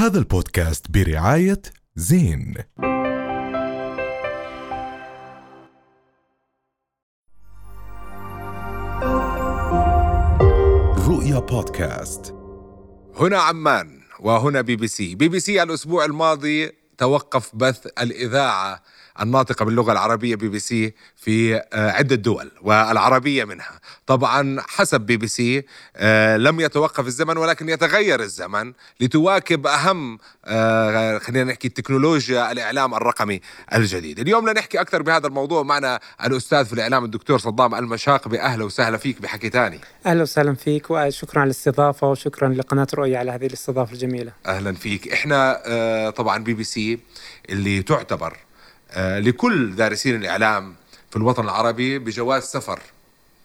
هذا البودكاست برعاية زين. رؤيا بودكاست. هنا عمان وهنا بي بي سي. بي بي سي الأسبوع الماضي توقف بث الإذاعة الناطقة باللغة العربية بي بي سي في آه، عدة دول والعربية منها. طبعا حسب بي بي سي آه، لم يتوقف الزمن ولكن يتغير الزمن لتواكب أهم آه، خلينا نحكي تكنولوجيا الإعلام الرقمي الجديد. اليوم لنحكي أكثر بهذا الموضوع. معنا الأستاذ في الإعلام الدكتور صدام المشاقبة أهلا وسهلا فيك. بحكي تاني أهلا وسهلا فيك. وشكرا على الاستضافة وشكرا لقناة رؤيا على هذه الاستضافة الجميلة. أهلا فيك. إحنا آه، طبعا بي بي سي اللي تعتبر لكل دارسين الإعلام في الوطن العربي بجواز سفر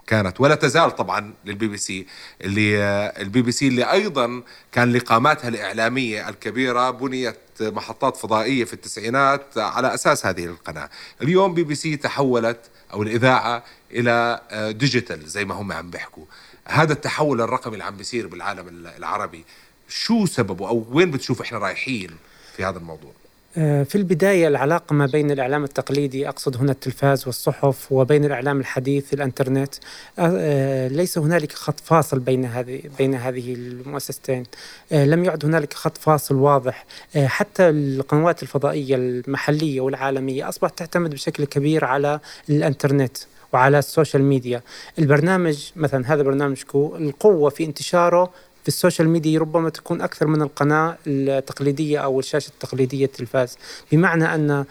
كانت ولا تزال طبعا للبي بي سي اللي آه، البي بي سي اللي أيضا كان لقاماتها الإعلامية الكبيرة بنيت محطات فضائية في التسعينات على أساس هذه القناة. اليوم بي بي سي تحولت أو الإذاعة إلى آه، digital زي ما هم عم بيحكوا. هذا التحول الرقمي اللي عم بيصير بالعالم العربي شو سببه أو وين بتشوف إحنا رايحين في هذا الموضوع؟ آه، في البداية العلاقة ما بين الإعلام التقليدي أقصد هنا التلفاز والصحف وبين الإعلام الحديث الإنترنت آه، آه، ليس هنالك خط فاصل بين هذه بين هذه المؤسستين. آه، لم يعد هنالك خط فاصل واضح. آه، حتى القنوات الفضائية المحلية والعالمية أصبحت تعتمد بشكل كبير على الإنترنت وعلى السوشيال ميديا. البرنامج مثلا هذا برنامجكم القوة في انتشاره في السوشيال ميديا ربما تكون أكثر من القناة التقليدية أو الشاشة التقليدية التلفاز. بمعنى ال-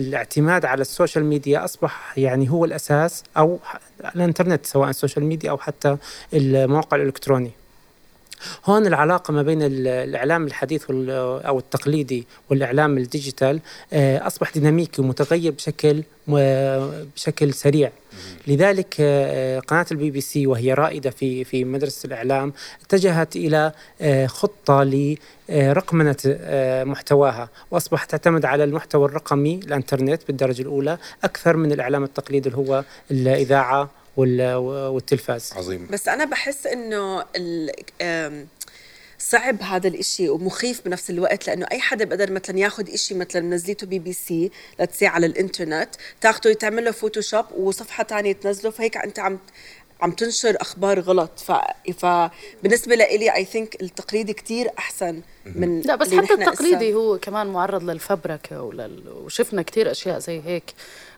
الاعتماد على السوشيال ميديا أصبح يعني هو الأساس أو ح- الإنترنت سواء السوشيال ميديا أو حتى المواقع الإلكتروني هون العلاقة ما بين ال- الإعلام الحديث وال- أو التقليدي والإعلام ال digital آه، أصبح ديناميكي ومتغير بشكل بشكل سريع. لذلك آه، قناة البي بي سي وهي رائدة في في مدرسة الإعلام اتجهت إلى آه، خطة لرقمنة محتواها وأصبحت تعتمد على المحتوى الرقمي الإنترنت بالدرجة الأولى أكثر من الإعلام التقليدي اللي هو الإذاعة والتلفاز. عظيم. بس أنا بحس إنه صعب هذا الإشي ومخيف بنفس الوقت لأنه أي حدا بقدر مثلا ياخذ إشي مثلا منزليته بي بي سي لتسي على الإنترنت تاخده تعمل له Photoshop وصفحة تانية تنزله فهيك أنت عم عم تنشر أخبار غلط. ف... فبالنسبة لإلي I think التقليدي كتير أحسن. من لا بس حتى التقليدي هو كمان معرض للفبركة ولل... وشفنا كتير أشياء زي هيك.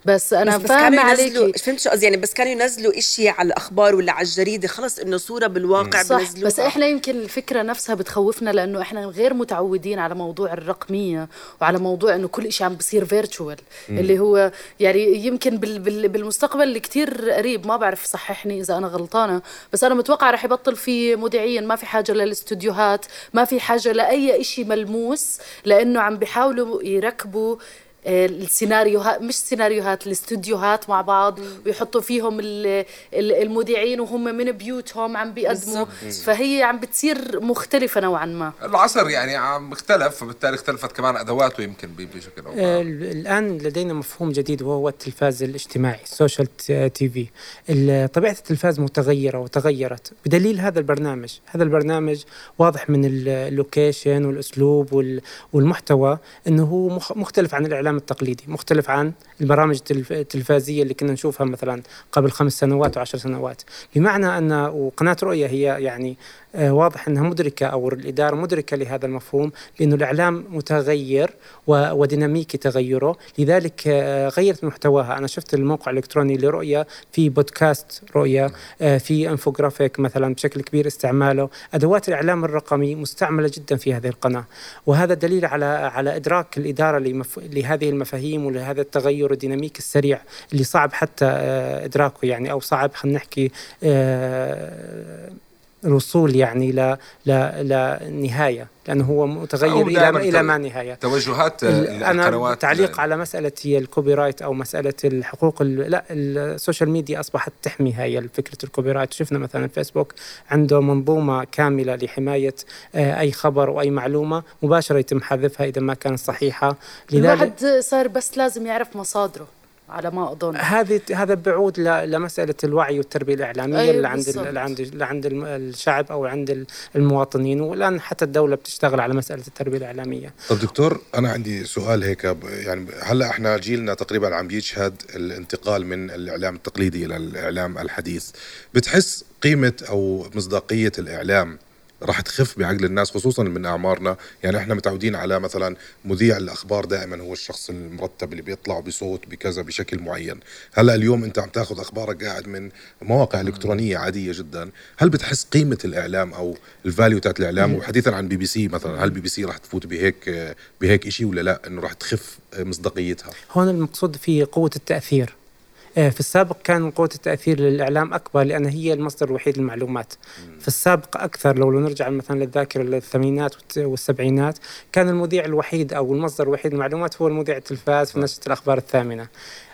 بس أنا بس, بس كانوا فاهمه ينزلوا عليكي فهمت شو قصدي؟ يعني بس كانوا ينزلوا إشي على الأخبار ولا على الجريدة خلص إنه صورة بالواقع صح بنزلوها. بس إحنا يمكن الفكرة نفسها بتخوفنا لأنه إحنا غير متعودين على موضوع الرقمية وعلى موضوع إنه كل شيء عم بصير فيرتشوال اللي هو يعني يمكن بال بال بالمستقبل اللي كتير قريب ما بعرف صححني إذا أنا غلطانة. بس أنا متوقع رح يبطل في مذيعين ما في حاجة للاستوديوهات ما في حاجة لأي شيء ملموس لأنه عم بيحاولوا يركبوا السيناريوهات مش سيناريوهات الاستوديوهات مع بعض ويحطوا فيهم ال- ال- المذيعين وهم من بيوتهم عم بيقدموا. فهي عم بتصير مختلفة نوعا ما. العصر يعني عم اختلف فبالتالي اختلفت كمان أدواته يمكن ب- بشكل أو آه، الآن لدينا مفهوم جديد وهو التلفاز الاجتماعي ال social TV طبيعة التلفاز متغيرة وتغيرت. بدليل هذا البرنامج هذا البرنامج واضح من ال- ال location والأسلوب وال- والمحتوى أنه هو مخ- مختلف عن الإعلام التقليدي مختلف عن البرامج التلف- التلفازية اللي كنا نشوفها مثلا قبل خمس سنوات وعشر سنوات. بمعنى أن وقناة رؤية هي يعني واضح أنها مدركة أو الإدارة مدركة لهذا المفهوم بأنه الإعلام متغير وديناميكي تغيره. لذلك آه، غيرت محتواها. أنا شفت الموقع الإلكتروني لرؤية في بودكاست رؤية آه، في إنفوجرافيك مثلا بشكل كبير استعماله. أدوات الإعلام الرقمي مستعملة جدا في هذه القناة. وهذا دليل على على إدراك الإدارة لمف... لهذه المفاهيم ولهذا التغير الديناميكي السريع اللي صعب حتى آه، إدراكه يعني أو صعب خلينا نحكي آه، الوصول يعني ل ل لنهايه لأنه هو متغير إلى إلى ما نهاية. توجهات أنا تعليق على مسألة هي ال copyright أو مسألة الحقوق ال- لا السوشيال ميديا أصبحت تحمي هاي فكره ال copyright. شفنا مثلا فيسبوك عنده منظومة كاملة لحماية آه، أي خبر وأي معلومة مباشرة يتم حذفها إذا ما كانت صحيحة. لذلك الواحد صار بس لازم يعرف مصادره. على ما أظن. هذه هذا بعود ل- لمسألة الوعي والتربية الإعلامية أيوة اللي عند. اللي عند اللي عند الم- الشعب أو عند ال- المواطنين. والآن حتى الدولة بتشتغل على مسألة التربية الإعلامية. طب دكتور أنا عندي سؤال هيك يعني هلأ إحنا جيلنا تقريبا عم بيشهد الانتقال من الإعلام التقليدي إلى الإعلام الحديث. بتحس قيمة أو مصداقية الإعلام راح تخف بعقل الناس خصوصا من أعمارنا. يعني إحنا متعودين على مثلا مذيع الأخبار دائما هو الشخص المرتب اللي بيطلع بصوت بكذا بشكل معين. هلأ اليوم أنت عم تأخذ أخبارك قاعد من مواقع إلكترونية عادية جدا. هل بتحس قيمة الإعلام أو ال value تاعت الإعلام؟ وحديثا عن بي بي سي مثلا هل بي بي سي راح تفوت بهيك بهيك شيء ولا لا؟ إنه راح تخف مصداقيتها. هون المقصود في قوة التأثير. آه، في السابق كان قوة التأثير للإعلام أكبر لأن هي المصدر الوحيد للمعلومات. في السابق أكثر لو نرجع مثلا للذاكرة للثمانينات والت- والسبعينات كان المذيع الوحيد أو المصدر الوحيد للمعلومات هو المذيع التلفاز في نشرة الأخبار الثامنة.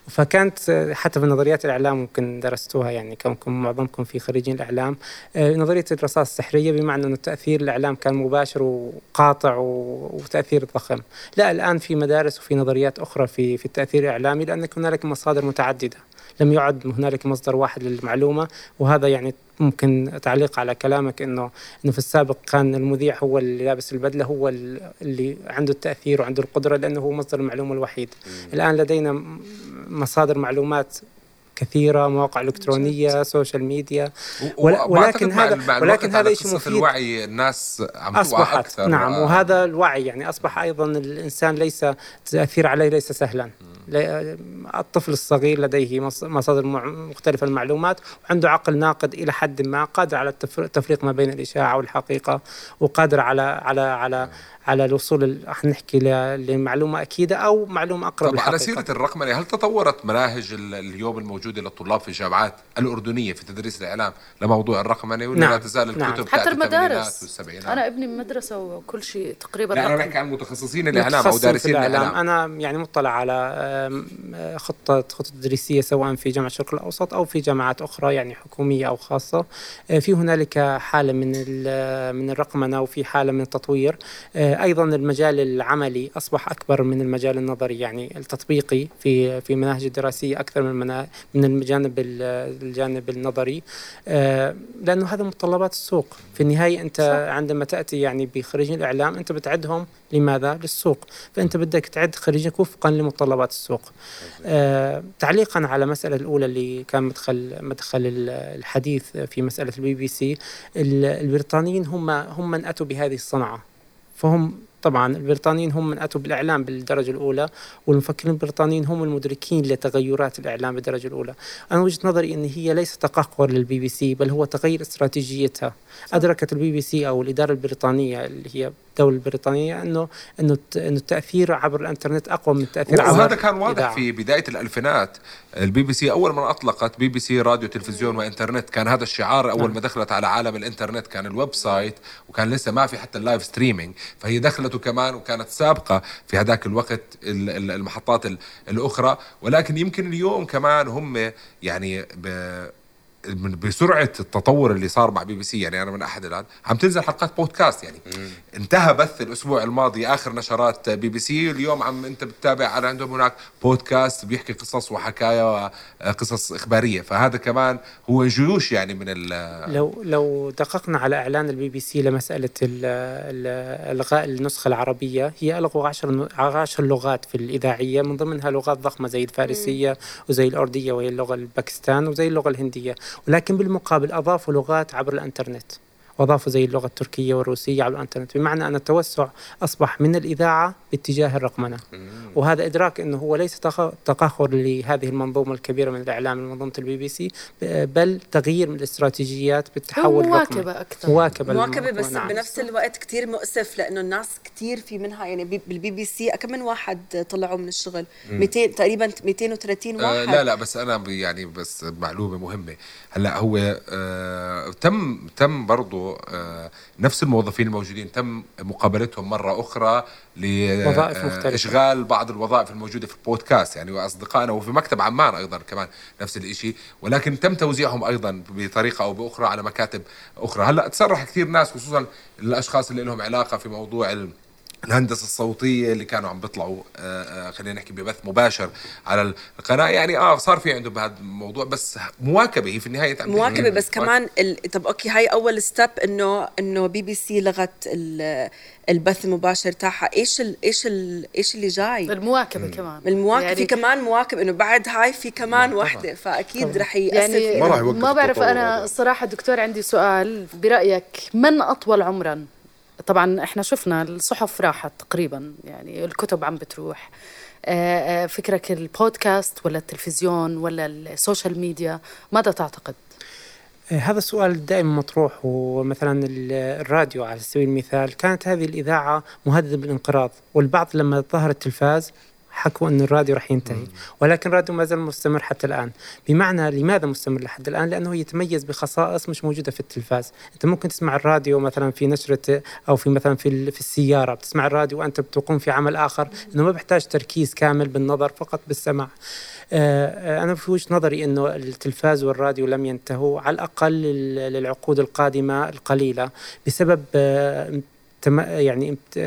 فكانت آه، حتى في نظريات الإعلام ممكن درستوها يعني كونكم معظمكم في خريجين الإعلام آه، نظرية الرصاص السحرية بمعنى أنه تأثير الإعلام كان مباشر وقاطع وتأثير ضخم. لا الآن في مدارس وفي نظريات أخرى في في التأثير الإعلامي لأن هنالك مصادر متعددة. لم يعد هنالك مصدر واحد للمعلومة وهذا يعني ممكن تعليق على كلامك إنه إنه في السابق كان المذيع هو اللي لابس البدلة هو اللي عنده التأثير وعنده القدرة لأنه هو مصدر المعلومة الوحيد. الآن لدينا مصادر معلومات كثيرة مواقع إلكترونية سوشيال ميديا ول- ولكن هذا ولكن هذا شيء مفيد؟ الوعي الناس عم توعى أصبحت. أكثر. نعم آه. وهذا الوعي يعني أصبح أيضا الإنسان ليس التاثير عليه ليس سهلا. لا- الطفل الصغير لديه مص- مصادر مختلفة للمعلومات وعنده عقل ناقد إلى حد ما قادر على التف- التفريق ما بين الإشاعة والحقيقة وقادر على على على على الوصول ال- رح نحكي ل- لمعلومة أكيدة أو معلومة أقرب طب على للحقيقة. سيرة الرقمنة هل تطورت مناهج ال- اليوم الموجودة للطلاب في الجامعات الأردنية في تدريس الإعلام لموضوع الرقمنة ولا نعم، لا تزال الكتب نعم. حتى المدارس. والسبعينات؟ أنا ابني بمدرسه وكل شيء تقريبا لا أنا رقم. بحكي عن متخصصين الإعلام أو متخصص في دارسين الإعلام. أنا يعني مطلع على آم، آه، خطة خطة تدريسية سواء في جامعة الشرق الأوسط أو في جامعات أخرى يعني حكومية أو خاصة. آه، في هنالك حالة من ال- من الرقمنة وفي حالة من التطوير. أيضا المجال العملي أصبح أكبر من المجال النظري يعني التطبيقي في في المناهج الدراسية أكثر من من الجانب ال- الجانب النظري. آه، لأنه هذا متطلبات السوق. في النهاية أنت صح. عندما تأتي يعني بخريجين الإعلام أنت بتعدهم لماذا؟ للسوق. فأنت بدك تعد خريجك وفقا لمتطلبات السوق. آه، تعليقا على المسألة الأولى اللي كان مدخل مدخل ال- الحديث في مسألة البي بي سي ال- البريطانيين هم هم من أتوا بهذه الصنعة. فهم طبعا البريطانيين هم من أتوا بالإعلام بالدرجة الأولى والمفكرين البريطانيين هم المدركين لتغيرات الإعلام بالدرجة الأولى. أنا وجهة نظري أن هي ليس تقهقر للبي بي سي بل هو تغير استراتيجيتها. أدركت البي بي سي أو الإدارة البريطانية اللي هي الدولة البريطانية أنه أنه الت- أنه التأثير عبر الإنترنت أقوى من التأثير عبر وهذا كان واضح الإذاعة. في بداية الألفينات البي بي سي أول ما أطلقت بي بي سي راديو تلفزيون وإنترنت كان هذا الشعار أول نعم. ما دخلت على عالم الإنترنت كان ال website وكان لسه ما في حتى ال live streaming فهي دخلته كمان وكانت سابقة في هذاك الوقت ال- ال- المحطات ال- الأخرى ولكن يمكن اليوم كمان هم يعني ب من بسرعة التطور اللي صار مع بي بي سي يعني أنا من أحد الآن عم تنزل حلقات بودكاست يعني انتهى بث الأسبوع الماضي آخر نشرات بي بي سي اليوم عم أنت بتتابع على عندهم هناك بودكاست بيحكي قصص وحكايا وقصص إخبارية فهذا كمان هو جيوش يعني من ال لو لو دققنا على إعلان البي بي سي لمسألة ال- ال- إلغاء النسخة العربية هي ألغوا 10 10 لغات في الإذاعية من ضمنها لغات ضخمة زي الفارسية وزي الارديه وهي اللغة الباكستان وزي اللغة الهندية. ولكن بالمقابل اضافوا لغات عبر الإنترنت. واضافوا زي اللغة التركية والروسية على الإنترنت. بمعنى أن التوسع أصبح من الإذاعة باتجاه الرقمنة. وهذا إدراك أنه هو ليس تق- تقهقر لهذه المنظومة الكبيرة من الإعلام من منظومه البي بي سي بل تغيير من الاستراتيجيات بالتحول أكثر. مواكبة مواكبة للموضوع، بس نعم. بنفس الوقت كتير مؤسف لأنه الناس كتير في منها يعني بي- بالبي بي سي كم من واحد طلعوا من الشغل؟ 200 تقريبا 230 واحد آه لا لا بس أنا ب- يعني بس معلومة مهمة. هلأ هو آه تم تم برضو آه نفس الموظفين الموجودين تم مقابلتهم مرة أخرى. لاشغال بعض الوظائف الموجودة في البودكاست يعني وأصدقائنا وفي مكتب عمان أيضا كمان نفس الشيء ولكن تم توزيعهم أيضا بطريقة أو بأخرى على مكاتب أخرى هلأ تصرح كثير ناس خصوصا الأشخاص اللي لهم علاقة في موضوع الهندسة الصوتية اللي كانوا عم بيطلعوا آه، آه، خلينا نحكي ببث مباشر على القناة. يعني آه صار في عندهم بهذا الموضوع بس مواكبة هي في النهاية تعمل- مواكبة بس مواكبة. كمان ال... طب أوكي هاي أول step إنه إنه بي بي سي لغت ال... البث المباشر تاعها. إيش ال... إيش ال... إيش اللي جاي؟ المواكبة كمان. المواكب يعني في كمان مواكب إنه بعد هاي في كمان وحدة فأكيد رح يأثر يعني. ما ما بعرف أنا. الصراحه دكتور عندي سؤال برأيك من أطول عمرا؟ طبعا إحنا شفنا الصحف راحت تقريبا يعني الكتب عم بتروح. آه، آه، فكرك البودكاست ولا التلفزيون ولا ال social media ماذا تعتقد؟ آه، هذا السؤال دائما مطروح ومثلا ال- الراديو على سبيل المثال كانت هذه الإذاعة مهددة بالانقراض والبعض لما ظهر التلفاز حكوا أن الراديو رح ينتهي. ولكن الراديو ما زال مستمر حتى الآن. بمعنى لماذا مستمر لحد الآن؟ لأنه يتميز بخصائص مش موجودة في التلفاز. أنت ممكن تسمع الراديو مثلا في نشرة أو في مثلا في, في السيارة بتسمع الراديو وأنت بتقوم في عمل آخر أنه ما بيحتاج تركيز كامل بالنظر فقط بالسمع آه، آه، أنا في وجهة نظري أنه التلفاز والراديو لم ينتهوا على الأقل لل- للعقود القادمة القليلة بسبب آه، يعني امت-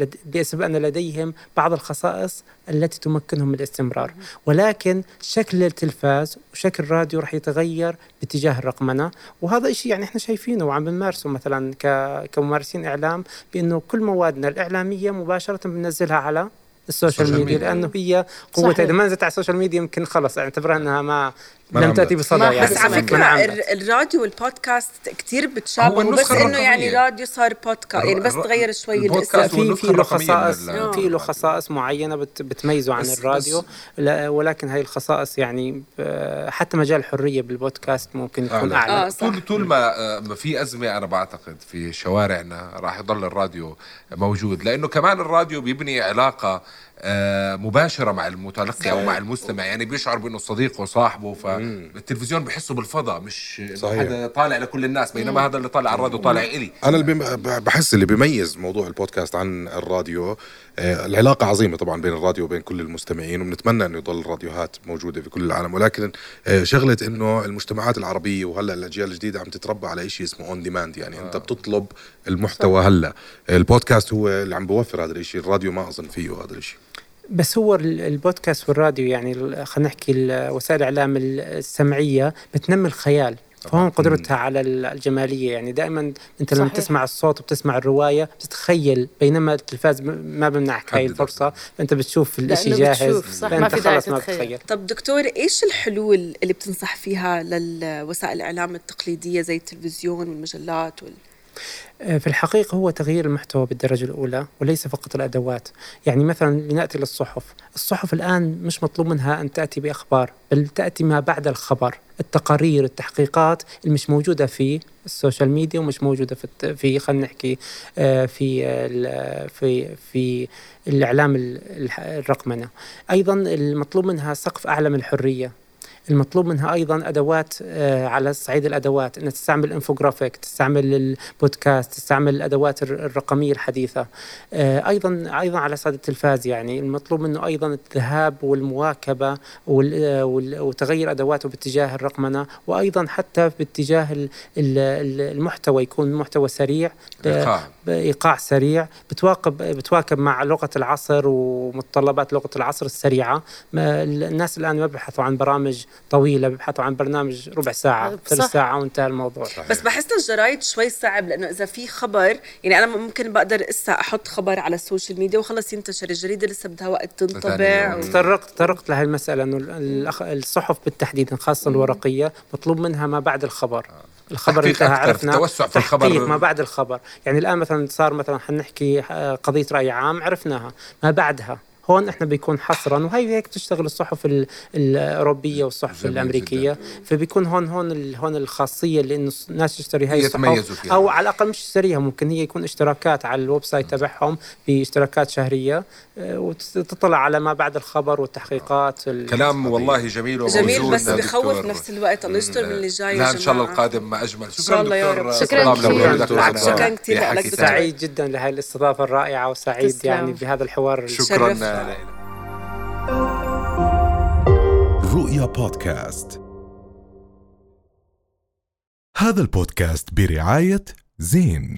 لد- بسبب أن لديهم بعض الخصائص التي تمكنهم من الاستمرار ولكن شكل التلفاز وشكل الراديو راح يتغير باتجاه الرقمنة وهذا شيء يعني إحنا شايفينه وعم بنمارسه مثلا ك- كممارسين إعلام بأنه كل موادنا الإعلامية مباشرة بننزلها على ال social ال social media. لأنه هي قوتها. إذا ما نزلت على ال social media يمكن خلص اعتبرها إنها ما لم عملت. تأتي بصدى يعني بس على فكرة. ال- الراديو والبودكاست بتشابهوا النسخة بس إنه يعني. راديو صار بودكاست يعني بس تغير شوي البودكاست الاسم في في له خصائص في له خصائص معينة بت بتميزه عن بس- الراديو بس- ولكن هاي الخصائص يعني آه، حتى مجال الحريه بالبودكاست ممكن يكون أعلى. أعلى آه،. طول طول ما آه، ما في أزمة أنا بعتقد في شوارعنا راح يضل الراديو موجود لأنه كمان الراديو بيبني علاقة آه، مباشرة مع المتلقي أو مع المستمع. يعني بيشعر بأنه صديقه وصاحبه فالتلفزيون بحسه بالفضاء مش صحيح. حدا طالع لكل الناس بينما هذا اللي طالع على الراديو طالع إلي. أنا اللي بحس اللي بيميز موضوع البودكاست عن الراديو آه، العلاقة عظيمة طبعا بين الراديو وبين كل المستمعين وبنتمنى انه يضل الراديوهات موجودة في كل العالم. ولكن آه، شغلة إنه المجتمعات العربية وهلأ الأجيال الجديدة عم تتربى على شيء اسمه on demand يعني أنت بتطلب المحتوى هلا. البودكاست هو اللي عم بوفر هذا الشيء الراديو ما أظن فيه هذا الشيء بس هو ال- البودكاست والراديو يعني خلينا نحكي وسائل الإعلام ال- السمعية بتنمي الخيال فهون قدرتها على ال- الجمالية. يعني دائما أنت لما صحيح. تسمع الصوت وبتسمع الرواية بتتخيل بينما التلفاز ما بمنعك هاي. الفرصة. فأنت بتشوف الإشي جاهز بتشوف، صح، ما فانت في داعي ما تتخيل. بتتخيل طب دكتور إيش الحلول اللي بتنصح فيها للوسائل الإعلام التقليدية زي التلفزيون والمجلات وال... في الحقيقة هو تغيير المحتوى بالدرجة الأولى وليس فقط الأدوات. يعني مثلا لنأتي للصحف الصحف. الآن مش مطلوب منها أن تأتي بأخبار بل تأتي ما بعد الخبر. التقارير التحقيقات اللي مش موجودة في ال social media ومش موجودة في في خلينا نحكي آه، في في في الإعلام الرقمنة. أيضا المطلوب منها سقف أعلى من الحرية. المطلوب منها أيضا أدوات آه، على صعيد الأدوات إنها تستعمل إنفوجرافيك تستعمل البودكاست تستعمل الأدوات الر- الرقمية الحديثة. آه، أيضا أيضا على صعيد التلفاز يعني. المطلوب منه أيضا الذهاب والمواكبة وال- آه، وال- وتغير أدواته باتجاه الرقمنة وأيضا حتى باتجاه ال- ال- ال- المحتوى يكون محتوى سريع إيقاع. بايقاع سريع. بتواكب بتواكب مع لغة العصر ومتطلبات لغة العصر السريعة. الناس الآن ما بيبحثوا عن برامج طويلة بيبحثوا عن برنامج ربع ساعة. ثلث ساعة وانتهى الموضوع. بس بحس الجرايد شوي صعب لأنه إذا في خبر يعني أنا ممكن بقدر إسا أحط خبر على ال social media وخلص ينتشر. الجريدة لسه بدها وقت تنطبع و... تطرقت تطرقت لهي المسألة إنه الصحف بالتحديد خاصة الورقية مطلوب منها ما بعد الخبر. الخبر تحقيق انتهى أكثر، عرفنا توسع في الخبر. ما بعد الخبر. يعني الآن مثلا صار مثلا حنحكي آه، قضية رأي عام عرفناها. ما بعدها. هون إحنا بيكون حصرا وهي هيك تشتغل الصحف ال- الأوروبية والصحف الأمريكية فبيكون هون هون ال- هون الخاصية اللي إنه الناس تشتري هاي يتميزوا الصحف فيها. أو على الأقل مش تشتريها ممكن هي يكون اشتراكات على ال website تبعهم باشتراكات شهرية آه، وتطلع على ما بعد الخبر والتحقيقات ال- كلام والله جميل وموزون جميل بس. بخوف بنفس الوقت الله يستر من اللي جاي لا إن شاء الله. القادم ما أجمل شكرا شاء الله يا دكتور رب. شكراً كثير. شكراً كثير لك سعيد. سعيد جدا لهي الاستضافه الرائعة وسعيد. يعني بهذا الحوار شكرا لك رؤيا بودكاست. هذا البودكاست برعاية زين.